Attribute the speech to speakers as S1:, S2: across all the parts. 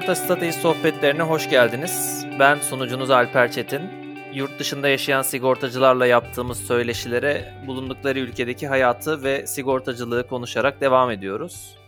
S1: Sigorta Strateji Sohbetlerine hoş geldiniz. Ben sunucunuz Alper Çetin. Yurt dışında yaşayan sigortacılarla yaptığımız söyleşilere bulundukları ülkedeki hayatı ve sigortacılığı konuşarak devam ediyoruz.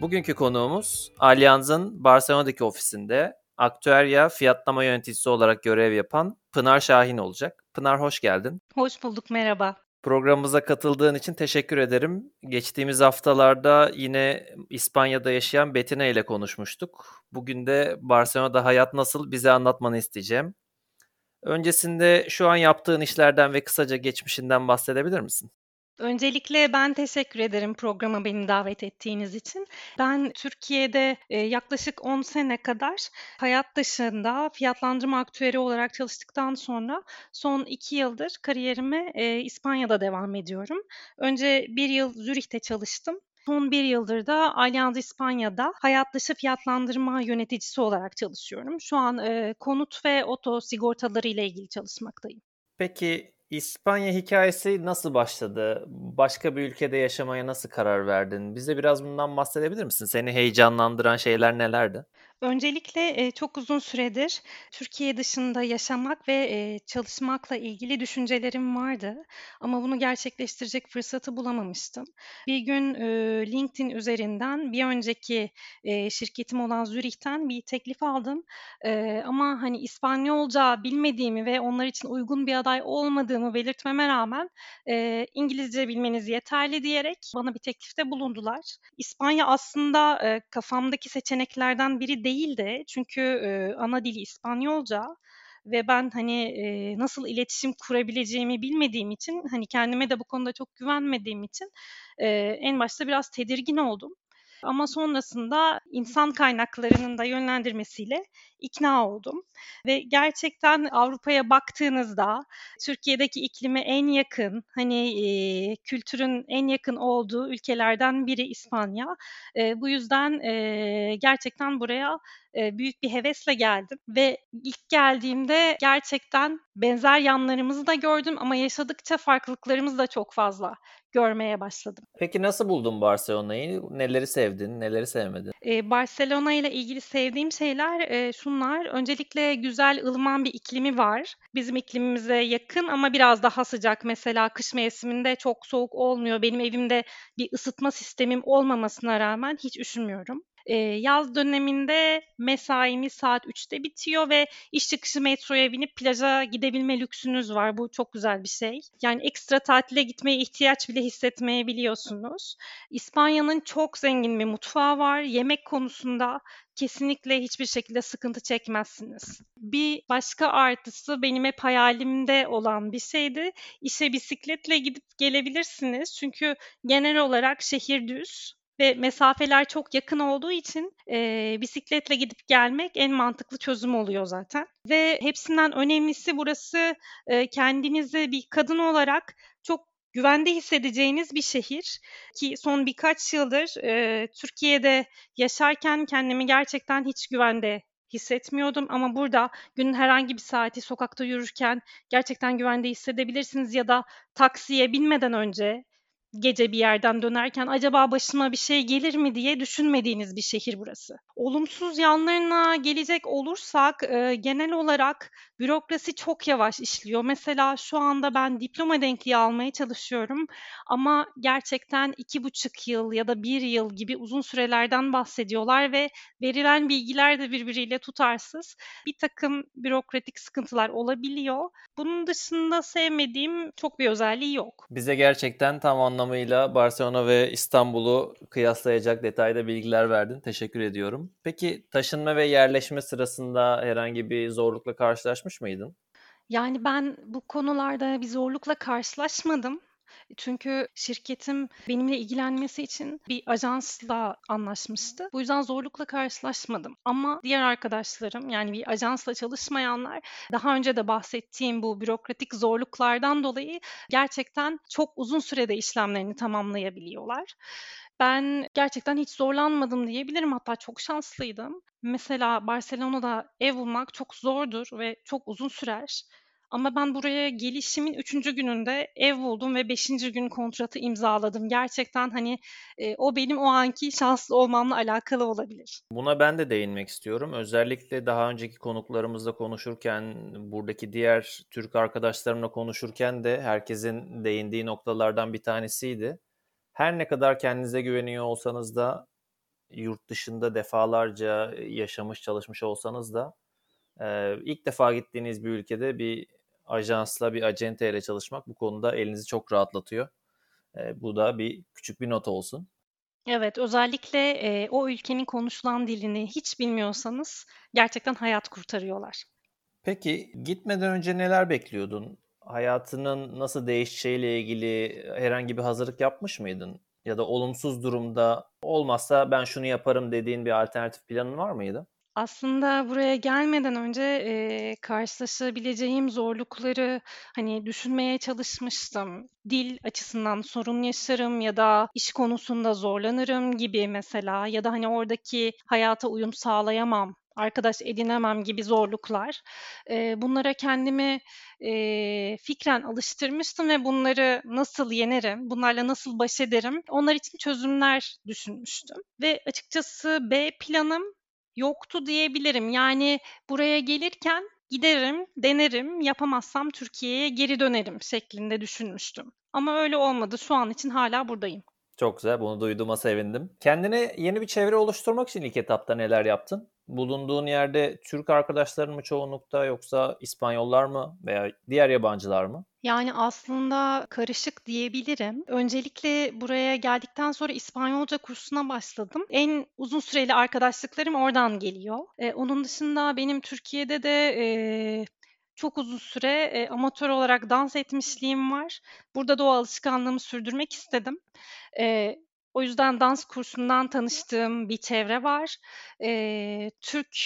S1: Bugünkü konuğumuz Allianz'ın Barcelona'daki ofisinde aktüerya fiyatlama yöneticisi olarak görev yapan Pınar Şahin olacak. Pınar hoş geldin.
S2: Hoş bulduk, merhaba.
S1: Programımıza katıldığın için teşekkür ederim. Geçtiğimiz haftalarda yine İspanya'da yaşayan Betina ile konuşmuştuk. Bugün de Barcelona'da hayat nasıl bize anlatmanı isteyeceğim. Öncesinde şu an yaptığın işlerden ve kısaca geçmişinden bahsedebilir misin?
S2: Öncelikle ben teşekkür ederim programa beni davet ettiğiniz için. Ben Türkiye'de e, yaklaşık 10 sene kadar hayat dışında fiyatlandırma aktüeri olarak çalıştıktan sonra son 2 yıldır kariyerime e, İspanya'da devam ediyorum. Önce bir yıl Zürih'te çalıştım. Son bir yıldır da Allianz İspanya'da hayat dışı fiyatlandırma yöneticisi olarak çalışıyorum. Şu an e, konut ve oto sigortaları ile ilgili çalışmaktayım.
S1: Peki İspanya hikayesi nasıl başladı? Başka bir ülkede yaşamaya nasıl karar verdin? Bize biraz bundan bahsedebilir misin? Seni heyecanlandıran şeyler nelerdi?
S2: Öncelikle, çok uzun süredir Türkiye dışında yaşamak ve, çalışmakla ilgili düşüncelerim vardı ama bunu gerçekleştirecek fırsatı bulamamıştım. Bir gün, LinkedIn üzerinden bir önceki, şirketim olan Zürih'ten bir teklif aldım, ama, hani, İspanyolca bilmediğimi ve onlar için uygun bir aday olmadığımı belirtmeme rağmen, "İngilizce bilmeniz yeterli." diyerek bana bir teklifte bulundular. İspanya aslında, kafamdaki seçeneklerden biri değil değildi. Çünkü, eee, ana dili İspanyolca ve ben, hani, eee, nasıl iletişim kurabileceğimi bilmediğim için, hani, kendime de bu konuda çok güvenmediğim için, eee, en başta biraz tedirgin oldum. Ama sonrasında insan kaynaklarının da yönlendirmesiyle ikna oldum ve gerçekten Avrupa'ya baktığınızda Türkiye'deki iklime en yakın, hani, eee, kültürün en yakın olduğu ülkelerden biri İspanya. Eee, bu yüzden, eee, gerçekten buraya, eee, büyük bir hevesle geldim ve ilk geldiğimde gerçekten benzer yanlarımızı da gördüm ama yaşadıkça farklılıklarımız da çok fazla görmeye başladım.
S1: Peki nasıl buldun Barcelona'yı? Neleri sevdin, neleri sevmedin?
S2: Eee, Barcelona ile ilgili sevdiğim şeyler, eee, şunlar: Öncelikle güzel, ılıman bir iklimi var. Bizim iklimimize yakın ama biraz daha sıcak. Mesela kış mevsiminde çok soğuk olmuyor. Benim evimde bir ısıtma sistemim olmamasına rağmen hiç üşümüyorum. Eee, yaz döneminde mesaimiz saat 3'te bitiyor ve iş çıkışı metroya binip plaja gidebilme lüksünüz var. Bu çok güzel bir şey. Yani ekstra tatile gitmeye ihtiyaç bile hissetmeyebiliyorsunuz. İspanya'nın çok zengin bir mutfağı var. Yemek konusunda kesinlikle hiçbir şekilde sıkıntı çekmezsiniz. Bir başka artısı benim hep hayalimde olan bir şeydi. İşe bisikletle gidip gelebilirsiniz. Çünkü genel olarak şehir düz ve mesafeler çok yakın olduğu için, eee, bisikletle gidip gelmek en mantıklı çözüm oluyor zaten. Ve hepsinden önemlisi burası, eee, kendinizi bir kadın olarak çok güvende hissedeceğiniz bir şehir. Ki son birkaç yıldır, eee, Türkiye'de yaşarken kendimi gerçekten hiç güvende hissetmiyordum. Ama burada günün herhangi bir saati sokakta yürürken gerçekten güvende hissedebilirsiniz ya da taksiye binmeden önce gece bir yerden dönerken acaba başıma bir şey gelir mi diye düşünmediğiniz bir şehir burası. Olumsuz yanlarına gelecek olursak e, genel olarak bürokrasi çok yavaş işliyor. Mesela şu anda ben diploma denkliği almaya çalışıyorum ama gerçekten iki buçuk yıl ya da bir yıl gibi uzun sürelerden bahsediyorlar ve verilen bilgiler de birbiriyle tutarsız. Bir takım bürokratik sıkıntılar olabiliyor. Bunun dışında sevmediğim çok bir özelliği yok.
S1: Bize gerçekten tam anlamda anlamıyla Barcelona ve İstanbul'u kıyaslayacak detayda bilgiler verdin. Teşekkür ediyorum. Peki taşınma ve yerleşme sırasında herhangi bir zorlukla karşılaşmış mıydın?
S2: Yani ben bu konularda bir zorlukla karşılaşmadım. Çünkü şirketim benimle ilgilenmesi için bir ajansla anlaşmıştı. Bu yüzden zorlukla karşılaşmadım. Ama diğer arkadaşlarım yani bir ajansla çalışmayanlar daha önce de bahsettiğim bu bürokratik zorluklardan dolayı gerçekten çok uzun sürede işlemlerini tamamlayabiliyorlar. Ben gerçekten hiç zorlanmadım diyebilirim. Hatta çok şanslıydım. Mesela Barcelona'da ev bulmak çok zordur ve çok uzun sürer. Ama ben buraya gelişimin 3. gününde ev buldum ve 5. gün kontratı imzaladım. Gerçekten hani e, o benim o anki şanslı olmamla alakalı olabilir.
S1: Buna ben de değinmek istiyorum. Özellikle daha önceki konuklarımızla konuşurken, buradaki diğer Türk arkadaşlarımla konuşurken de herkesin değindiği noktalardan bir tanesiydi. Her ne kadar kendinize güveniyor olsanız da yurt dışında defalarca yaşamış çalışmış olsanız da e, ilk defa gittiğiniz bir ülkede bir ajansla bir acenteyle çalışmak bu konuda elinizi çok rahatlatıyor. E, bu da bir küçük bir not olsun.
S2: Evet, özellikle e, o ülkenin konuşulan dilini hiç bilmiyorsanız gerçekten hayat kurtarıyorlar.
S1: Peki gitmeden önce neler bekliyordun? Hayatının nasıl değişeceğiyle ilgili herhangi bir hazırlık yapmış mıydın? Ya da olumsuz durumda olmazsa ben şunu yaparım dediğin bir alternatif planın var mıydı?
S2: Aslında buraya gelmeden önce, eee, karşılaşabileceğim zorlukları, hani, düşünmeye çalışmıştım. Dil açısından sorun yaşarım ya da iş konusunda zorlanırım gibi mesela ya da, hani, oradaki hayata uyum sağlayamam, arkadaş edinemem gibi zorluklar. Eee, bunlara kendimi, eee, fikren alıştırmıştım ve bunları nasıl yenerim, bunlarla nasıl baş ederim, onlar için çözümler düşünmüştüm ve açıkçası B planım Yoktu diyebilirim. Yani buraya gelirken giderim, denerim, yapamazsam Türkiye'ye geri dönerim şeklinde düşünmüştüm. Ama öyle olmadı. Şu an için hala buradayım.
S1: Çok güzel. Bunu duyduğuma sevindim. Kendine yeni bir çevre oluşturmak için ilk etapta neler yaptın? Bulunduğun yerde Türk arkadaşların mı çoğunlukta yoksa İspanyollar mı veya diğer yabancılar mı?
S2: Yani aslında karışık diyebilirim. Öncelikle buraya geldikten sonra İspanyolca kursuna başladım. En uzun süreli arkadaşlıklarım oradan geliyor. Ee, onun dışında benim Türkiye'de de e, çok uzun süre e, amatör olarak dans etmişliğim var. Burada da o alışkanlığımı sürdürmek istedim. E, o yüzden dans kursundan tanıştığım bir çevre var. E, Türk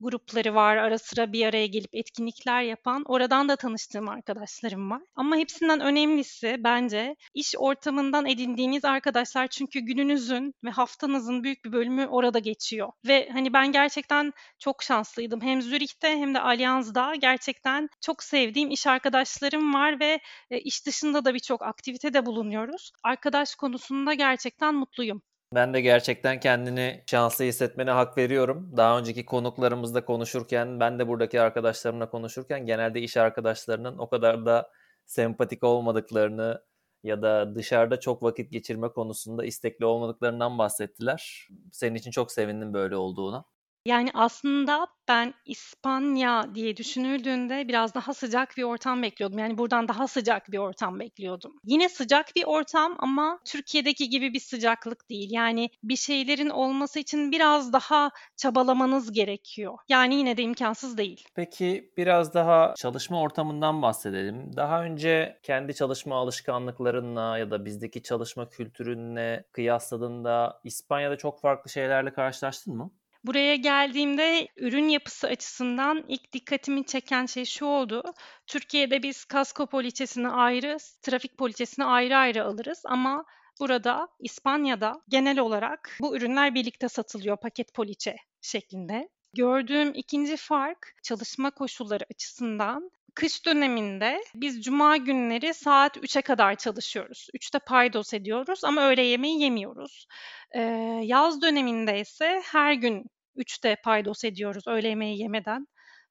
S2: grupları var. Ara sıra bir araya gelip etkinlikler yapan. Oradan da tanıştığım arkadaşlarım var. Ama hepsinden önemlisi bence iş ortamından edindiğiniz arkadaşlar çünkü gününüzün ve haftanızın büyük bir bölümü orada geçiyor. Ve hani ben gerçekten çok şanslıydım. Hem Zürih'te hem de Allianz'da gerçekten çok sevdiğim iş arkadaşlarım var ve e, iş dışında da birçok aktivitede bulunuyoruz. Arkadaş konusunda gerçekten mutluyum.
S1: Ben de gerçekten kendini şanslı hissetmene hak veriyorum. Daha önceki konuklarımızla konuşurken, ben de buradaki arkadaşlarımla konuşurken genelde iş arkadaşlarının o kadar da sempatik olmadıklarını ya da dışarıda çok vakit geçirme konusunda istekli olmadıklarından bahsettiler. Senin için çok sevindim böyle olduğuna.
S2: Yani, aslında ben İspanya diye düşünüldüğünde biraz daha sıcak bir ortam bekliyordum. Yani, buradan daha sıcak bir ortam bekliyordum. Yine sıcak bir ortam ama Türkiye'deki gibi bir sıcaklık değil. Yani, bir şeylerin olması için biraz daha çabalamanız gerekiyor. Yani, yine de imkansız değil.
S1: Peki, biraz daha çalışma ortamından bahsedelim. Daha önce kendi çalışma alışkanlıklarınla ya da bizdeki çalışma kültürünle kıyasladığında İspanya'da çok farklı şeylerle karşılaştın mı?
S2: Buraya geldiğimde ürün yapısı açısından ilk dikkatimi çeken şey şu oldu. Türkiye'de biz kasko poliçesini ayrı, trafik poliçesini ayrı ayrı alırız ama burada İspanya'da genel olarak bu ürünler birlikte satılıyor paket poliçe şeklinde. Gördüğüm ikinci fark çalışma koşulları açısından Kış döneminde biz cuma günleri saat 3'e kadar çalışıyoruz. 3'te paydos ediyoruz ama öğle yemeği yemiyoruz. Ee, yaz döneminde ise her gün 3'te paydos ediyoruz öğle yemeği yemeden.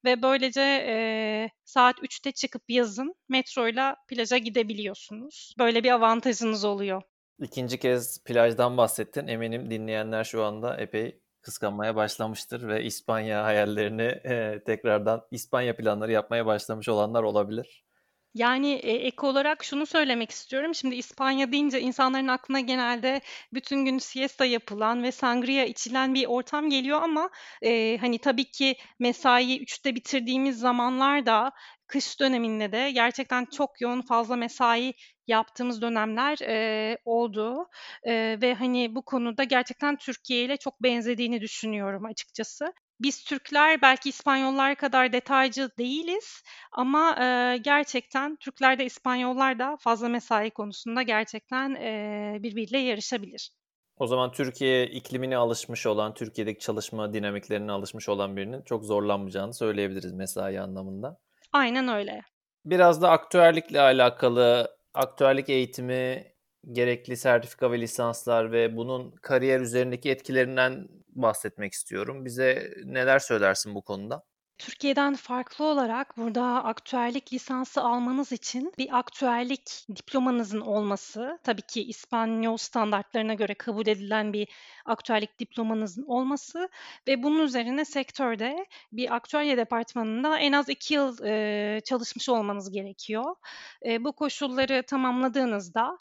S2: Ve böylece e, saat 3'te çıkıp yazın metroyla plaja gidebiliyorsunuz. Böyle bir avantajınız oluyor.
S1: İkinci kez plajdan bahsettin. Eminim dinleyenler şu anda epey kıskanmaya başlamıştır ve İspanya hayallerini e, tekrardan İspanya planları yapmaya başlamış olanlar olabilir.
S2: Yani, eee, ek olarak şunu söylemek istiyorum. Şimdi İspanya deyince insanların aklına genelde bütün gün siesta yapılan ve sangria içilen bir ortam geliyor ama, eee, hani, tabii ki mesaiyi 3'te bitirdiğimiz zamanlarda kış döneminde de gerçekten çok yoğun fazla mesai yaptığımız dönemler, eee, oldu, eee, ve, hani, bu konuda gerçekten Türkiye ile çok benzediğini düşünüyorum açıkçası. Biz Türkler belki İspanyollar kadar detaycı değiliz ama, eee, gerçekten Türkler de İspanyollar da fazla mesai konusunda gerçekten, eee, birbiriyle yarışabilir.
S1: O zaman Türkiye iklimine alışmış olan, Türkiye'deki çalışma dinamiklerine alışmış olan birinin çok zorlanmayacağını söyleyebiliriz mesai anlamında.
S2: Aynen öyle.
S1: Biraz da aktüerlikle alakalı, aktüerlik eğitimi, gerekli sertifika ve lisanslar ve bunun kariyer üzerindeki etkilerinden bahsetmek istiyorum. Bize neler söylersin bu konuda?
S2: Türkiye'den farklı olarak burada aktüerlik lisansı almanız için bir aktüerlik diplomanızın olması, tabii ki İspanyol standartlarına göre kabul edilen bir aktüerlik diplomanızın olması ve bunun üzerine sektörde bir aktüerya departmanında en az iki yıl e, çalışmış olmanız gerekiyor. E, bu koşulları tamamladığınızda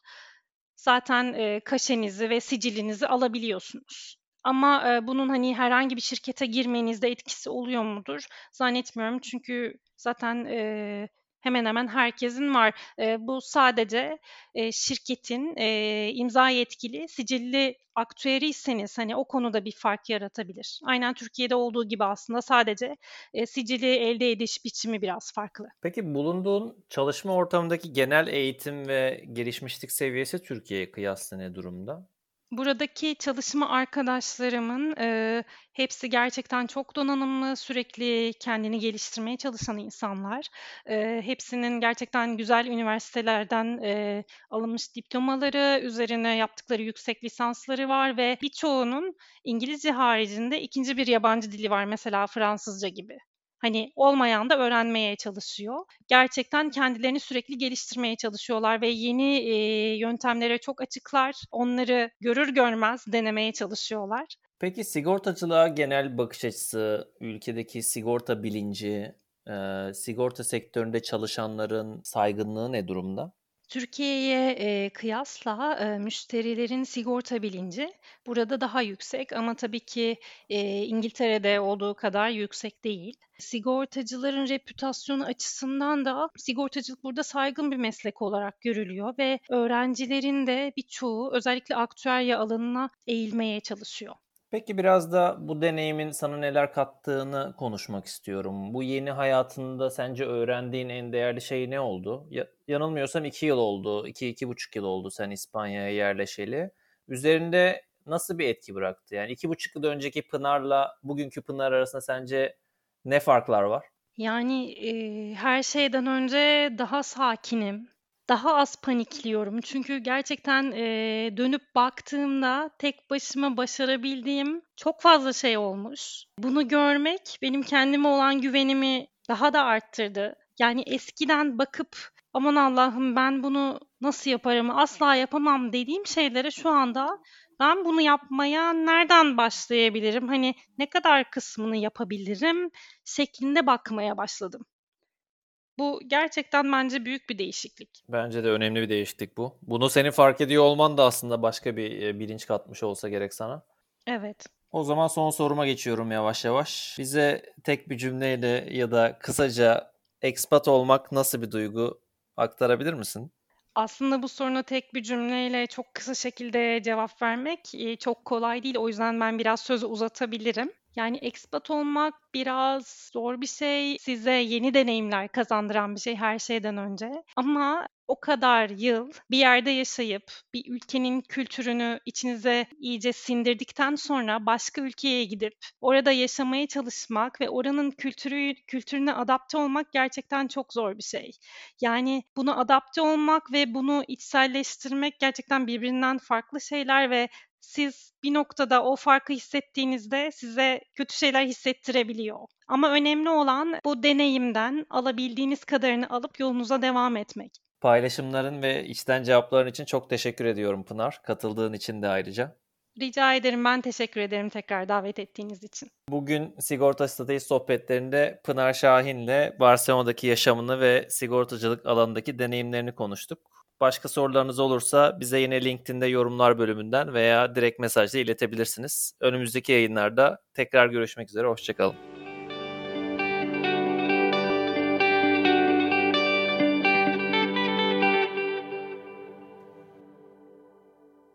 S2: zaten e, kaşenizi ve sicilinizi alabiliyorsunuz. Ama, eee, bunun, hani, herhangi bir şirkete girmenizde etkisi oluyor mudur? Zannetmiyorum çünkü zaten, eee, hemen hemen herkesin var. Eee, bu sadece, eee, şirketin, eee, imza yetkili, sicilli aktüeriyseniz, hani, o konuda bir fark yaratabilir. Aynen Türkiye'de olduğu gibi aslında sadece, eee, sicili elde ediş biçimi biraz farklı.
S1: Peki bulunduğun çalışma ortamındaki genel eğitim ve gelişmişlik seviyesi Türkiye'ye kıyasla ne durumda?
S2: Buradaki çalışma arkadaşlarımın, eee, hepsi gerçekten çok donanımlı, sürekli kendini geliştirmeye çalışan insanlar. Eee, hepsinin gerçekten güzel üniversitelerden, eee, alınmış diplomaları, üzerine yaptıkları yüksek lisansları var ve birçoğunun İngilizce haricinde ikinci bir yabancı dili var, mesela Fransızca gibi. Hani olmayan da öğrenmeye çalışıyor. Gerçekten kendilerini sürekli geliştirmeye çalışıyorlar ve yeni eee, yöntemlere çok açıklar. Onları görür görmez denemeye çalışıyorlar.
S1: Peki sigortacılığa genel bakış açısı, ülkedeki sigorta bilinci, e, sigorta sektöründe çalışanların saygınlığı ne durumda?
S2: Türkiye'ye, eee, kıyasla, eee, müşterilerin sigorta bilinci burada daha yüksek ama tabii ki, eee, İngiltere'de olduğu kadar yüksek değil. Sigortacıların reputasyonu açısından da sigortacılık burada saygın bir meslek olarak görülüyor ve öğrencilerin de birçoğu özellikle aktüerya alanına eğilmeye çalışıyor.
S1: Peki biraz da bu deneyimin sana neler kattığını konuşmak istiyorum. Bu yeni hayatında sence öğrendiğin en değerli şey ne oldu? Ya, yanılmıyorsam iki yıl oldu, iki, iki buçuk yıl oldu sen İspanya'ya yerleşeli. Üzerinde nasıl bir etki bıraktı? Yani iki buçuk yıl önceki Pınar'la bugünkü Pınar arasında sence ne farklar var?
S2: Yani, eee, her şeyden önce daha sakinim. Daha az panikliyorum çünkü gerçekten, eee, dönüp baktığımda tek başıma başarabildiğim çok fazla şey olmuş. Bunu görmek benim kendime olan güvenimi daha da arttırdı. Yani eskiden bakıp "Aman Allah'ım ben bunu nasıl yaparım, asla yapamam." dediğim şeylere şu anda ben bunu yapmaya nereden başlayabilirim, hani, ne kadar kısmını yapabilirim şeklinde bakmaya başladım. Bu gerçekten bence büyük bir değişiklik.
S1: Bence de önemli bir değişiklik bu. Bunu senin fark ediyor olman da aslında başka bir e, bilinç katmış olsa gerek sana.
S2: Evet.
S1: O zaman son soruma geçiyorum yavaş yavaş. Bize tek bir cümleyle ya da kısaca expat olmak nasıl bir duygu aktarabilir misin?
S2: Aslında bu soruna tek bir cümleyle çok kısa şekilde cevap vermek, çok kolay değil. O yüzden ben biraz sözü uzatabilirim. Yani expat olmak biraz zor bir şey. Size yeni deneyimler kazandıran bir şey her şeyden önce. Ama o kadar yıl bir yerde yaşayıp bir ülkenin kültürünü içinize iyice sindirdikten sonra başka ülkeye gidip orada yaşamaya çalışmak ve oranın kültürü kültürüne adapte olmak gerçekten çok zor bir şey. Yani bunu adapte olmak ve bunu içselleştirmek gerçekten birbirinden farklı şeyler ve siz bir noktada o farkı hissettiğinizde size kötü şeyler hissettirebiliyor. Ama önemli olan bu deneyimden alabildiğiniz kadarını alıp yolunuza devam etmek.
S1: Paylaşımların ve içten cevapların için çok teşekkür ediyorum Pınar. Katıldığın için de ayrıca.
S2: Rica ederim. Ben teşekkür ederim tekrar davet ettiğiniz için.
S1: Bugün Sigorta Strateji sohbetlerinde Pınar Şahin'le Barcelona'daki yaşamını ve sigortacılık alanındaki deneyimlerini konuştuk. Başka sorularınız olursa bize yine LinkedIn'de yorumlar bölümünden veya direkt mesajla iletebilirsiniz. Önümüzdeki yayınlarda tekrar görüşmek üzere. Hoşçakalın.